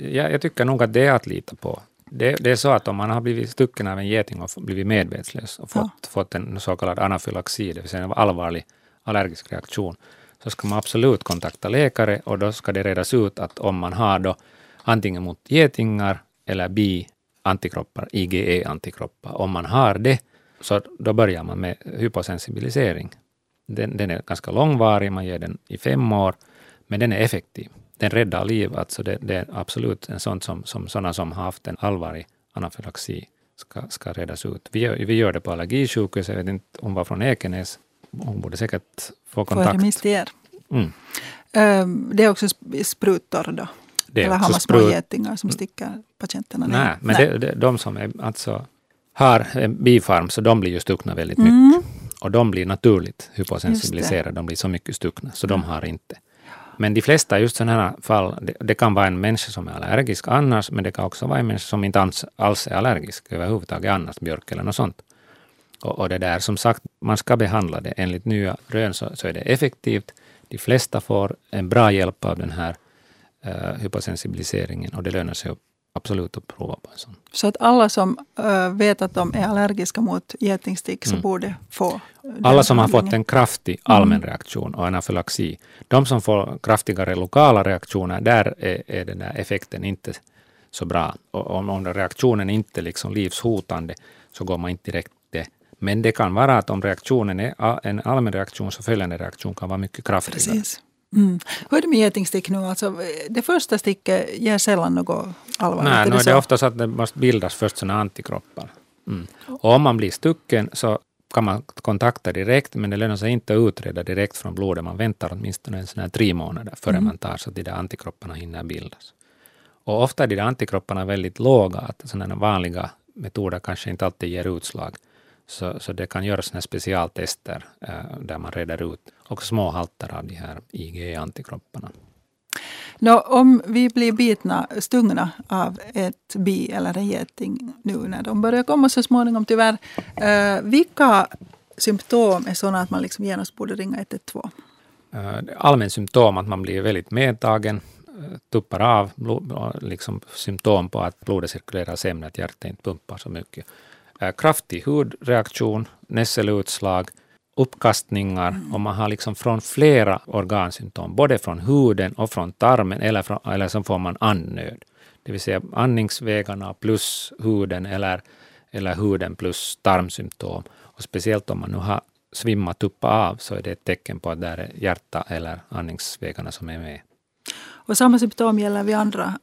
jag, jag tycker nog att det är att lita på. Det, det, är så att om man har blivit stucken av en geting och blivit medvetslös och fått, ja. fått en så kallad anafylaxi, det vill säga en allvarlig allergisk reaktion, så ska man absolut kontakta läkare och då ska det redas ut att om man har då antingen mot getingar eller bi antikroppar, IgE-antikroppar, om man har det, så då börjar man med hyposensibilisering. Den, den är ganska långvarig, man ger den i fem år, men den är effektiv. Den räddar liv, alltså det, det är absolut en sån som, som sådana som har haft en allvarlig anafylaxi ska, ska redas ut. Vi gör, vi gör det på allergisjukhuset, jag vet inte, hon var från Ekenäs, hon borde säkert få kontakt. Få remiss till er. Mm. Ehm, det är också sprutor då? Det Eller har man små getingar som sticker patienterna ner? Nej, men Nej. Det, det, de som är, alltså, har en bifarm, så de blir ju stuckna väldigt mm. mycket. Och de blir naturligt hyposensibiliserade, de blir så mycket stuckna, så de har inte. Men de flesta just sådana här fall, det, det, kan vara en människa som är allergisk annars, men det kan också vara en människa som inte alls är allergisk överhuvudtaget annars, björk eller något sånt. Och, och, det där, som sagt, man ska behandla det. Enligt nya rön så, så är det effektivt. De flesta får en bra hjälp av den här uh, hyposensibiliseringen och det lönar sig absolut att prova på en sån. Så att alla som uh, vet att de är allergiska mot getingstick så mm. borde få Alla som har fått en kraftig allmän mm. reaktion och anafylaxi. De som får kraftigare lokala reaktioner, där är, är den där effekten inte så bra. Och om, om reaktionen inte är liksom livshotande så går man inte direkt det. Men det kan vara att om reaktionen är en allmän reaktion så följande reaktion kan vara mycket kraftigare. Precis. Mm. Hur är det med getingstick nu? Alltså, det första sticket ger sällan något allvarligt. Nej, nu är det, det ofta så att det måste bildas först sådana antikroppar. Mm. Och om man blir stucken så kan man kontakta direkt, men det lönar sig inte att utreda direkt från blodet. Man väntar åtminstone en sån här tre månader före mm. man tar så att de där antikropparna hinner bildas. Och ofta är de där antikropparna väldigt låga, att sådana vanliga metoder kanske inte alltid ger utslag. Så, så det kan göras specialtester eh, där man reder ut också små halter av de här IgE-antikropparna. Nå, om vi blir bitna, stungna av ett bi eller en geting nu när de börjar komma så småningom tyvärr. Eh, vilka symptom är sådana att man liksom genast borde ringa 112? Eh, allmän symptom att man blir väldigt medtagen, eh, tuppar av, blod, liksom symptom på att blodet cirkulerar sämre, att hjärtat inte pumpar så mycket. Äh, kraftig hudreaktion, nässelutslag, uppkastningar och man har liksom från flera organsymptom, både från huden och från tarmen eller, från, eller så får man andnöd. Det vill säga andningsvägarna plus huden eller, eller huden plus tarmsymptom. Och speciellt om man nu har svimmat upp av så är det ett tecken på att det är hjärta eller andningsvägarna som är med. Och samma symptom gäller vid andra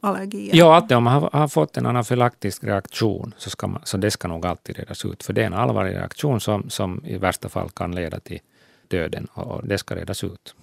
allergier? Ja, alltid om man har, har, fått en anafylaktisk reaktion så, ska man, så det ska nog alltid redas ut. För det är en allvarlig reaktion som, som i värsta fall kan leda till döden och det ska redas ut.